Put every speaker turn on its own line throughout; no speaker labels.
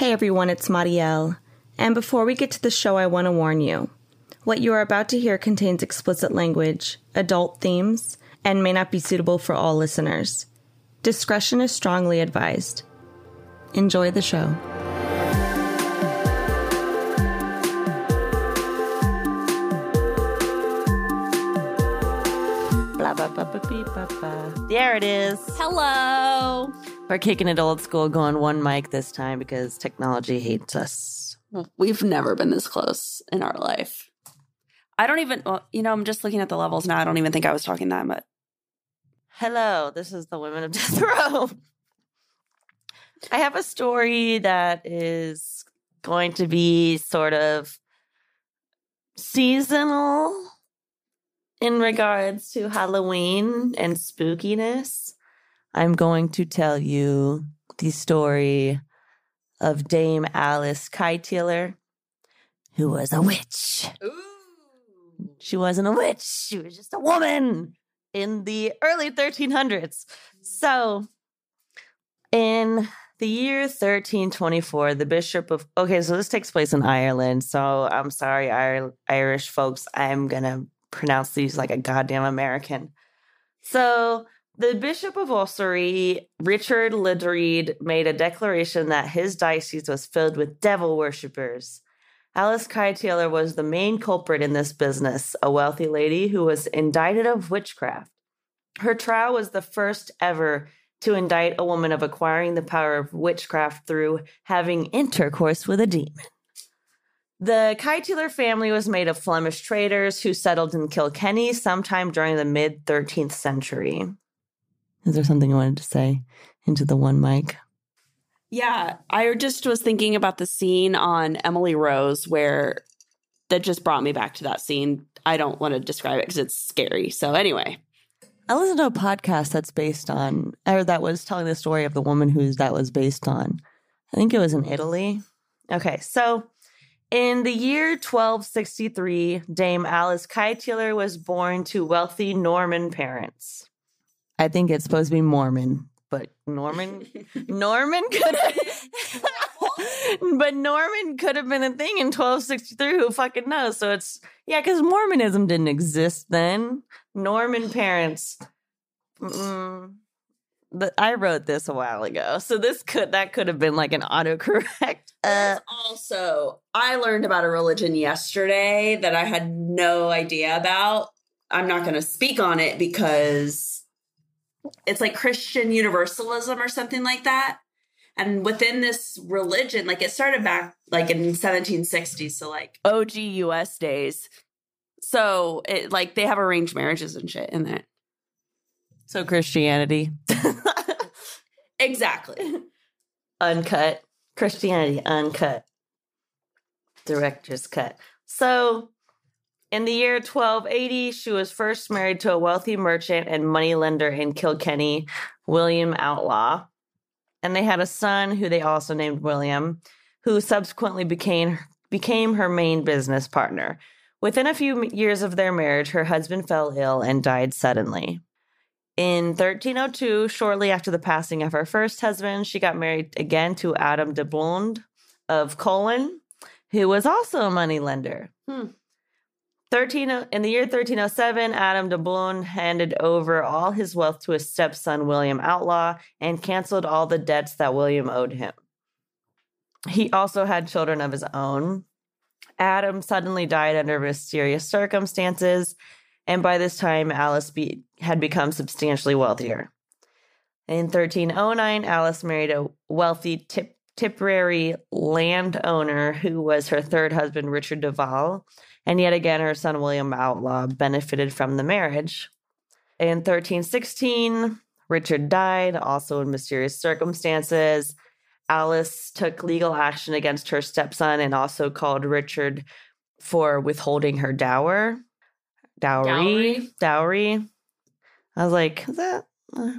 Hey everyone, it's Mariel. And before we get to the show, I want to warn you. What you are about to hear contains explicit language, adult themes, and may not be suitable for all listeners. Discretion is strongly advised. Enjoy the show. There it is.
Hello.
We're kicking it old school, going one mic this time because technology hates us.
We've never been this close in our life. I don't even, well, you know, I'm just looking at the levels now. I don't even think I was talking that much.
Hello, this is the Women of Death Row. I have a story that is going to be sort of seasonal in regards to Halloween and spookiness. I'm going to tell you the story of Dame Alice Kyteler, who was a witch. Ooh. She wasn't a witch, she was just a woman in the early 1300s. So, in the year 1324, the Bishop of. Okay, so this takes place in Ireland. So, I'm sorry, Ir- Irish folks. I'm going to pronounce these like a goddamn American. So, the Bishop of Ossory, Richard Ledrede, made a declaration that his diocese was filled with devil worshippers. Alice Kyteler was the main culprit in this business, a wealthy lady who was indicted of witchcraft. Her trial was the first ever to indict a woman of acquiring the power of witchcraft through having intercourse with a demon. The Kyteler family was made of Flemish traders who settled in Kilkenny sometime during the mid 13th century. Is there something you wanted to say into the one mic?
Yeah, I just was thinking about the scene on Emily Rose where that just brought me back to that scene. I don't want to describe it because it's scary. So, anyway,
I listened to a podcast that's based on, or that was telling the story of the woman who's that was based on. I think it was in Italy. Okay, so in the year 1263, Dame Alice Kyteler was born to wealthy Norman parents. I think it's supposed to be Mormon, but Norman, Norman could have, but Norman could have been a thing in 1263. Who fucking knows? So it's yeah, because Mormonism didn't exist then. Norman parents. Mm, but I wrote this a while ago, so this could that could have been like an autocorrect. Uh,
also, I learned about a religion yesterday that I had no idea about. I'm not going to speak on it because it's like Christian universalism or something like that. And within this religion, like it started back like in 1760s, so like OG US days. So it like they have arranged marriages and shit in that.
So Christianity,
Exactly.
uncut. Christianity, uncut. Director's cut. So, in the year 1280, she was first married to a wealthy merchant and moneylender in Kilkenny, William Outlaw. And they had a son who they also named William, who subsequently became, became her main business partner. Within a few years of their marriage, her husband fell ill and died suddenly. In 1302, shortly after the passing of her first husband, she got married again to Adam de Blonde of Callan, who was also a moneylender.
Hmm.
13, in the year 1307, Adam de Blonde handed over all his wealth to his stepson, William Outlaw, and canceled all the debts that William owed him. He also had children of his own. Adam suddenly died under mysterious circumstances, and by this time, Alice be- had become substantially wealthier. In 1309, Alice married a wealthy Tip- Tipperary landowner who was her third husband, Richard Duval, and yet again, her son, William Outlaw, benefited from the marriage. In 1316, Richard died, also in mysterious circumstances. Alice took legal action against her stepson and also called Richard for withholding her dower. Dowry.
Dowry?
Dowry. I was like, is that? uh?"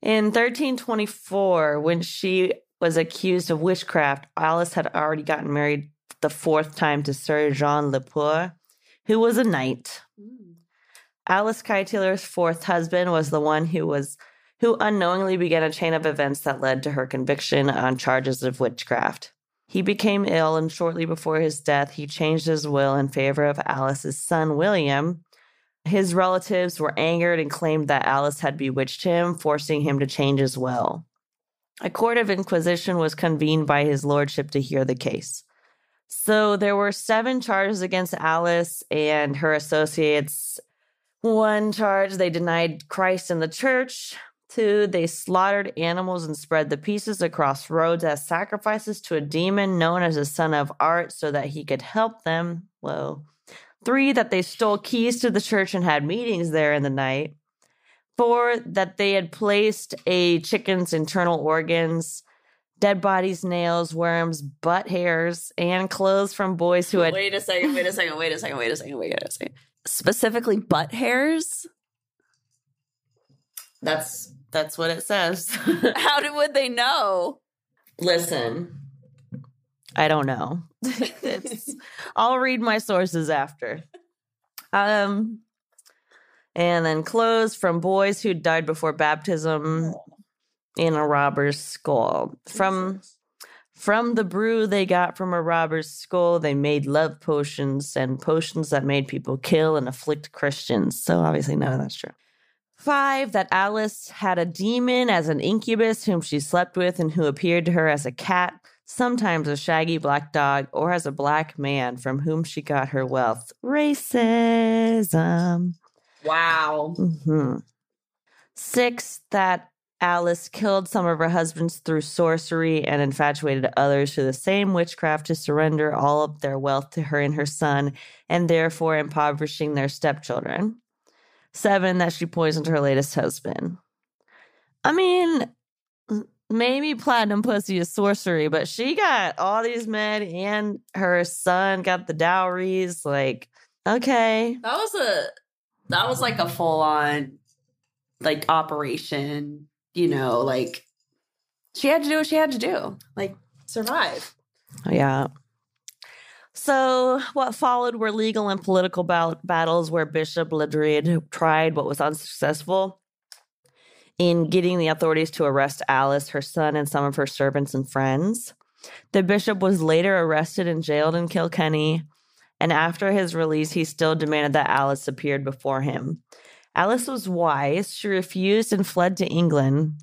In 1324, when she was accused of witchcraft, Alice had already gotten married the fourth time to Sir Jean Lepour, who was a knight. Alice Kyteler's fourth husband was the one who was who unknowingly began a chain of events that led to her conviction on charges of witchcraft. He became ill, and shortly before his death, he changed his will in favor of Alice's son, William. His relatives were angered and claimed that Alice had bewitched him, forcing him to change his will. A court of inquisition was convened by his lordship to hear the case. So there were seven charges against Alice and her associates. One charge, they denied Christ in the church. Two, they slaughtered animals and spread the pieces across roads as sacrifices to a demon known as the son of art so that he could help them. Whoa. Three, that they stole keys to the church and had meetings there in the night. Four, that they had placed a chicken's internal organs, dead bodies, nails, worms, butt hairs, and clothes from boys who had.
Wait a second, wait a second, wait a second, wait a second, wait a second. Specifically, butt hairs?
That's that's what it says.
How did, would they know?
Listen, I don't know. I'll read my sources after. Um, and then clothes from boys who died before baptism in a robber's skull. From from the brew they got from a robber's skull, they made love potions and potions that made people kill and afflict Christians. So obviously none of that's true. Five, that Alice had a demon as an incubus whom she slept with and who appeared to her as a cat, sometimes a shaggy black dog, or as a black man from whom she got her wealth. Racism.
Wow.
Mhm. Six, that Alice killed some of her husbands through sorcery and infatuated others through the same witchcraft to surrender all of their wealth to her and her son, and therefore impoverishing their stepchildren. Seven, that she poisoned her latest husband. I mean, maybe platinum pussy is sorcery, but she got all these men and her son got the dowries. Like, okay.
That was a that was like a full on like operation, you know, like she had to do what she had to do. Like survive.
Yeah. So, what followed were legal and political bal- battles where Bishop Ledrede tried but was unsuccessful in getting the authorities to arrest Alice, her son, and some of her servants and friends. The bishop was later arrested and jailed in Kilkenny, and after his release, he still demanded that Alice appeared before him. Alice was wise. She refused and fled to England.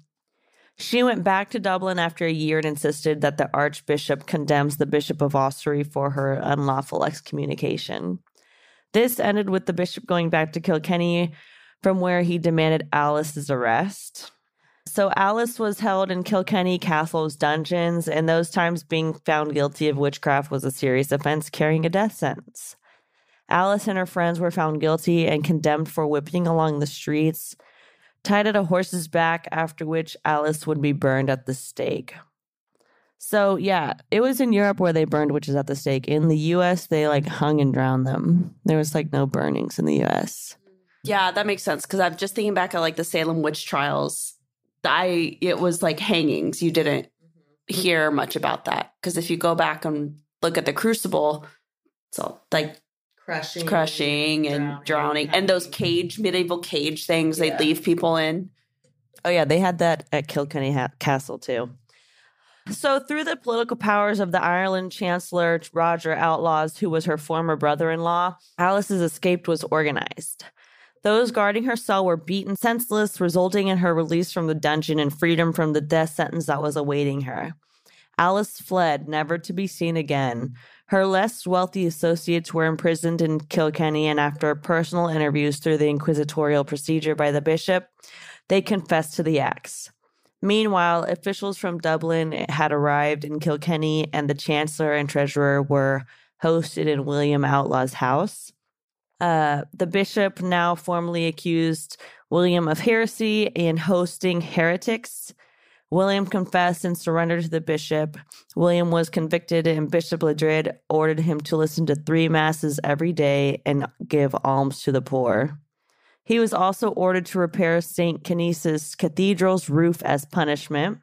She went back to Dublin after a year and insisted that the Archbishop condemns the Bishop of Ossory for her unlawful excommunication. This ended with the bishop going back to Kilkenny, from where he demanded Alice's arrest. So Alice was held in Kilkenny Castle's dungeons, and those times being found guilty of witchcraft was a serious offense carrying a death sentence. Alice and her friends were found guilty and condemned for whipping along the streets, tied at a horse's back, after which Alice would be burned at the stake. So, yeah, it was in Europe where they burned witches at the stake. In the US, they like hung and drowned them. There was like no burnings in the US.
Yeah, that makes sense because I'm just thinking back at like the Salem witch trials. I it was like hangings. You didn't mm-hmm. hear much about that because if you go back and look at the Crucible, it's all like
Crushing.
crushing and drowning, and those cage medieval cage things
Yeah.
they leave people in.
Oh, yeah, they had that at Kilkenny ha- Castle too. So, through the political powers of the Ireland Chancellor Roger Outlaws, who was her former brother in law, Alice's escape was organized. Those guarding her cell were beaten senseless, resulting in her release from the dungeon and freedom from the death sentence that was awaiting her. Alice fled, never to be seen again. Her less wealthy associates were imprisoned in Kilkenny, and after personal interviews through the inquisitorial procedure by the bishop, they confessed to the acts. Meanwhile, officials from Dublin had arrived in Kilkenny, and the chancellor and treasurer were hosted in William Outlaw's house. Uh, the bishop now formally accused William of heresy and hosting heretics. William confessed and surrendered to the bishop. William was convicted, and Bishop Ledrede ordered him to listen to three masses every day and give alms to the poor. He was also ordered to repair St. Canice's Cathedral's roof as punishment.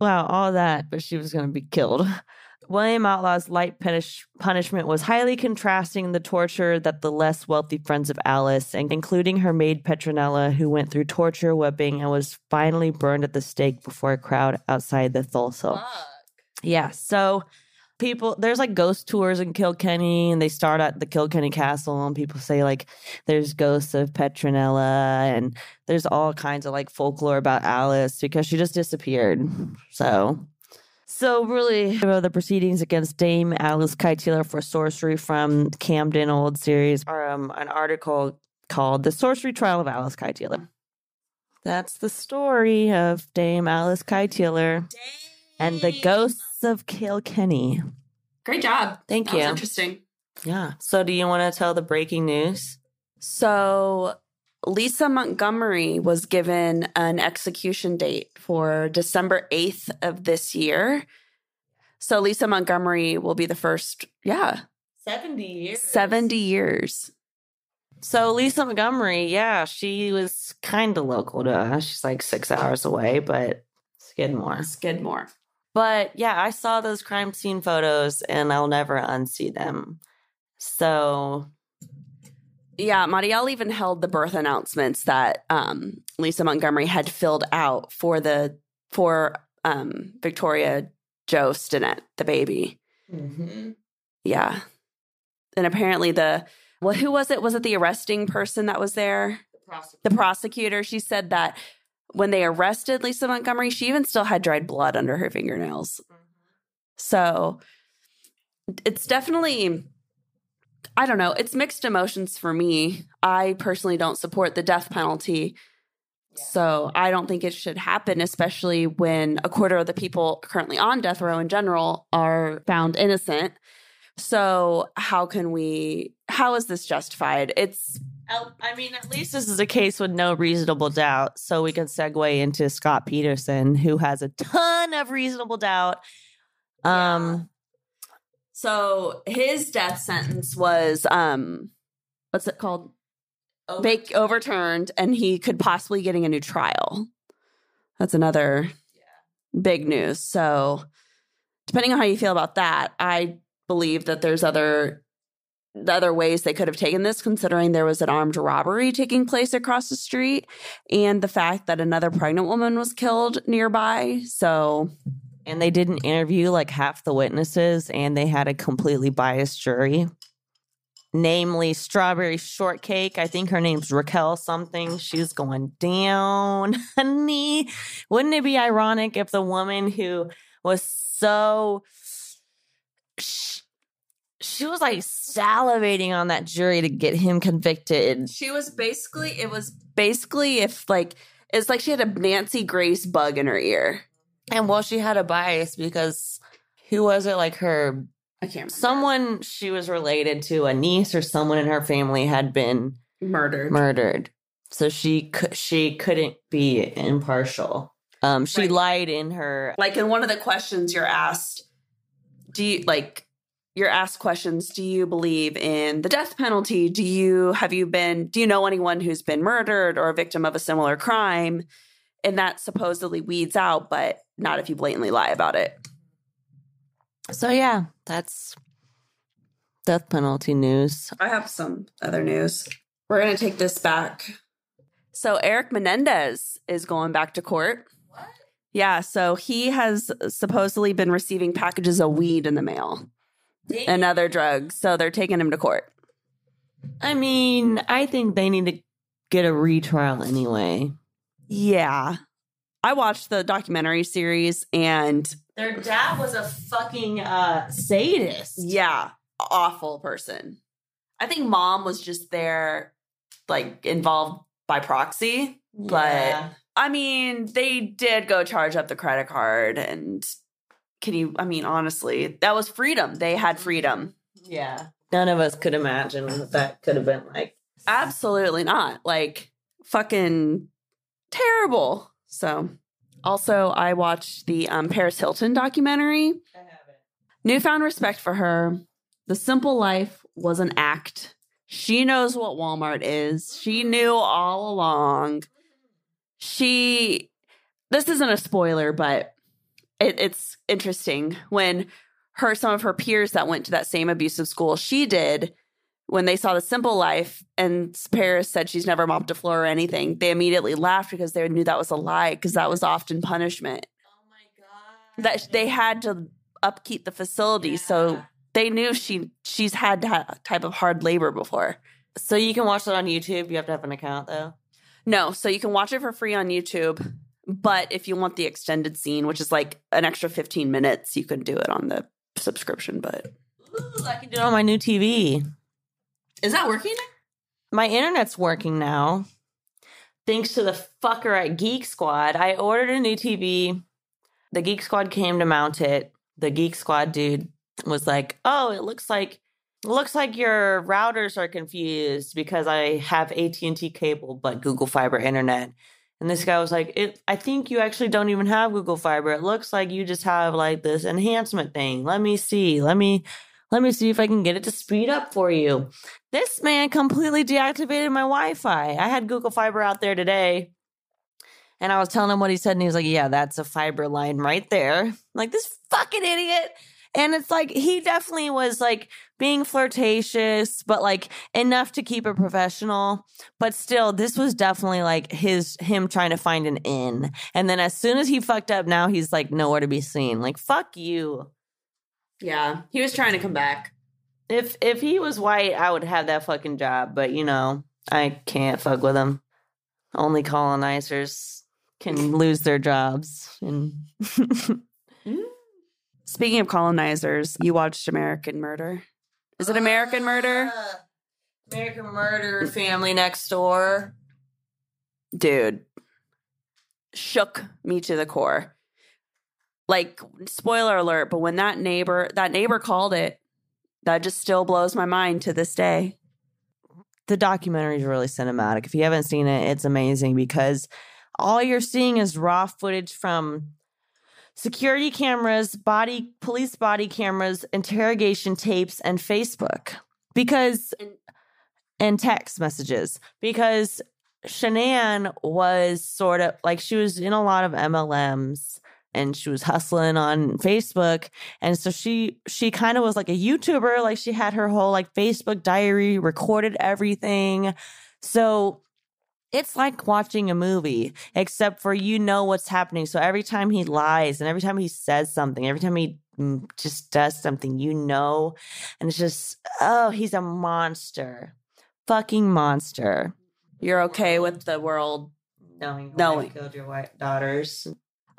Wow, all that, but she was going to be killed. William Outlaw's light punish- punishment was highly contrasting the torture that the less wealthy friends of Alice, and including her maid Petronella, who went through torture, whipping, and was finally burned at the stake before a crowd outside the Tholsel. Yeah, so people there's like ghost tours in Kilkenny and they start at the Kilkenny Castle and people say like there's ghosts of Petronella and there's all kinds of like folklore about Alice because she just disappeared. So so really about the proceedings against Dame Alice Kyteler for sorcery from Camden Old series are um, an article called The Sorcery Trial of Alice Kyteler. That's the story of Dame Alice Kyteler and the ghosts of Kilkenny.
Great job.
Thank
That
you.
interesting.
Yeah. So, do you want to tell the breaking news?
So Lisa Montgomery was given an execution date for December 8th of this year. So Lisa Montgomery will be the first, yeah,
70 years.
70 years.
So, Lisa Montgomery, yeah, she was kind of local to us. She's like six hours away, but Skidmore.
Skidmore.
But yeah, I saw those crime scene photos and I'll never unsee them. So,
Yeah, Mariel even held the birth announcements that um, Lisa Montgomery had filled out for the for um, Victoria Jo Stinnett, the baby. Yeah, and apparently the well, who was it? Was it the arresting person that was there? The prosecutor. She said that when they arrested Lisa Montgomery, she even still had dried blood under her fingernails. So it's definitely, I don't know, it's mixed emotions for me. I personally don't support the death penalty. So I don't think it should happen, especially when a quarter of the people currently on death row in general are found innocent. So how can we, how is this justified? It's,
I mean, at least this is a case with no reasonable doubt. So we can segue into Scott Peterson, who has a ton of reasonable doubt. Um,
so his death sentence was, um, what's it called? Vac- overturned and he could possibly getting a new trial. That's another big news. So depending on how you feel about that, I believe that there's other the other ways they could have taken this considering there was an armed robbery taking place across the street and the fact that another pregnant woman was killed nearby. So
and they didn't interview like half the witnesses, and they had a completely biased jury. Namely, Strawberry Shortcake. I think her name's Raquel something. She's going down, honey. Wouldn't it be ironic if the woman who was so. She, she was like salivating on that jury to get him convicted.
She was basically, it was basically if like, it's like she had a Nancy Grace bug in her ear.
And well, she had a bias because who was it? Like her
I can't remember.
someone she was related to, a niece or someone in her family had been
murdered.
murdered. So she she couldn't be impartial. Um, she
Right.
lied in her.
like in one of the questions you're asked, do you like you're asked questions, do you believe in the death penalty? Do you have you been do you know anyone who's been murdered or a victim of a similar crime? And that supposedly weeds out, but not if you blatantly lie about it.
So yeah, that's death penalty news.
I have some other news. We're going to take this back. So, Eric Menendez is going back to court. What? Yeah. So, he has supposedly been receiving packages of weed in the mail and other drugs. So, they're taking him to court.
I mean, I think they need to get a retrial anyway.
Yeah. I watched the documentary series and
Their dad was a fucking uh sadist.
yeah, awful person. I think mom was just there, like involved by proxy. But- I mean, they did go charge up the credit card and can you I mean honestly, that was freedom. They had freedom.
yeah, none of us could imagine what that could have been like.
Absolutely not. Like fucking terrible. So also I watched the um, Paris Hilton documentary.
I haven't.
Newfound respect for her. The simple life was an act. She knows what Walmart is. She knew all along. She, this isn't a spoiler, but it, it's interesting when her, some of her peers that went to that same abusive school she did, when they saw the simple life and Paris said she's never mopped a floor or anything, they immediately laughed because they knew that was a lie because that was often punishment
Oh my god.
that they had to upkeep the facility. So they knew she she's had that type of hard labor before.
So you can watch it on YouTube. You have to have an account though.
No, so you can watch it for free on YouTube. But if you want the extended scene, which is like an extra 15 minutes, you can do it on the subscription. But
Ooh, I can do it on my new TV.
Is that working?
My internet's working now. Thanks to the fucker at Geek Squad. I ordered a new TV. The Geek Squad came to mount it. The Geek Squad dude was like, "Oh, it looks like it looks like your routers are confused because I have AT&T cable but Google Fiber internet." And this guy was like, it, I think you actually don't even have Google Fiber. It looks like you just have like this enhancement thing. Let me see. Let me let me see if I can get it to speed up for you. This man completely deactivated my Wi-Fi. I had Google Fiber out there today. And I was telling him what he said, and he was like, Yeah, that's a fiber line right there. I'm like this fucking idiot. And it's like he definitely was like being flirtatious, but like enough to keep it professional. But still, this was definitely like his him trying to find an in. And then as soon as he fucked up, now he's like nowhere to be seen. Like, fuck you.
Yeah, he was trying to come back.
If if he was white, I would have that fucking job. But you know, I can't fuck with him. Only colonizers can lose their jobs. And
Speaking of colonizers, you watched American Murder. Is it American Murder?
Ah, American Murder, Family Next Door.
Dude, shook me to the core. Like, spoiler alert, but when that neighbor, that neighbor called it, that just still blows my mind to this day.
The documentary is really cinematic. If you haven't seen it, it's amazing because all you're seeing is raw footage from security cameras, body police body cameras, interrogation tapes, and Facebook. Because
And-
and text messages. Because Shanann was sort of like she was in a lot of MLMs and she was hustling on Facebook. And so she she kind of was like a YouTuber, like she had her whole like Facebook diary, recorded everything. So it's like watching a movie, except for you know what's happening. So every time he lies and every time he says something, every time he mm, just does something, you know. And it's just, oh, he's a monster. Fucking monster.
You're okay with the world.
Knowing,
Knowing.
killed your white daughters.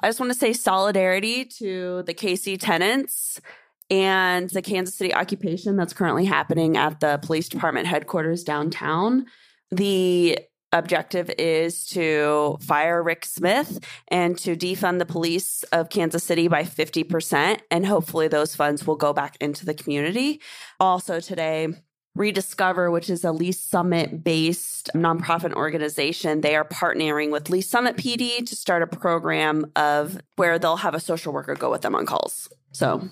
I just want to say solidarity to the KC tenants and the Kansas City occupation that's currently happening at the police department headquarters downtown. The objective is to fire Rick Smith and to defund the police of Kansas City by 50%. And hopefully, those funds will go back into the community. Also, today, Rediscover, which is a Lee's Summit based nonprofit organization, they are partnering with Lee's Summit PD to start a program of where they'll have a social worker go with them on calls. So,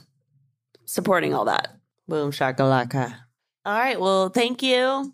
supporting all that.
Boom shakalaka. All right. Well, thank you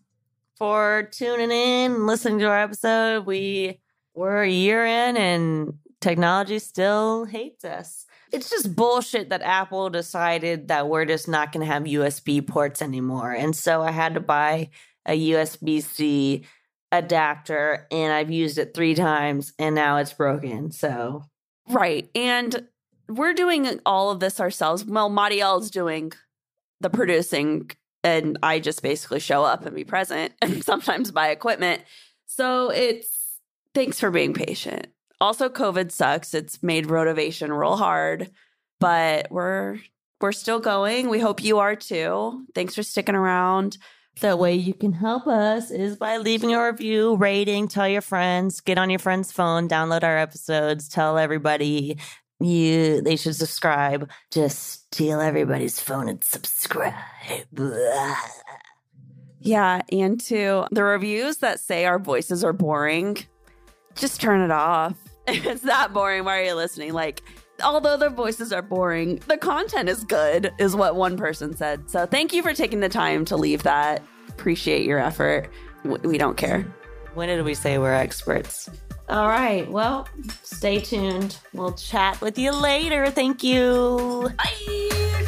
for tuning in listening to our episode. We we're a year in and technology still hates us. It's just bullshit that Apple decided that we're just not going to have USB ports anymore. And so I had to buy a USB C adapter and I've used it three times and now it's broken. So
Right. And we're doing all of this ourselves. Well, Mariel is doing the producing, and I just basically show up and be present and sometimes buy equipment. So it's thanks for being patient. Also, COVID sucks. It's made rotivation real hard, but we're we're still going. We hope you are too. Thanks for sticking around.
The way you can help us is by leaving a review, rating, tell your friends, get on your friend's phone, download our episodes, tell everybody you they should subscribe. Just steal everybody's phone and subscribe.
Yeah, and to the reviews that say our voices are boring, just turn it off. If it's that boring, why are you listening? Like, although their voices are boring, the content is good, is what one person said. So thank you for taking the time to leave that. Appreciate your effort. We don't care.
When did we say we're experts? All right. Well, stay tuned. We'll chat with you later. Thank you.
Bye.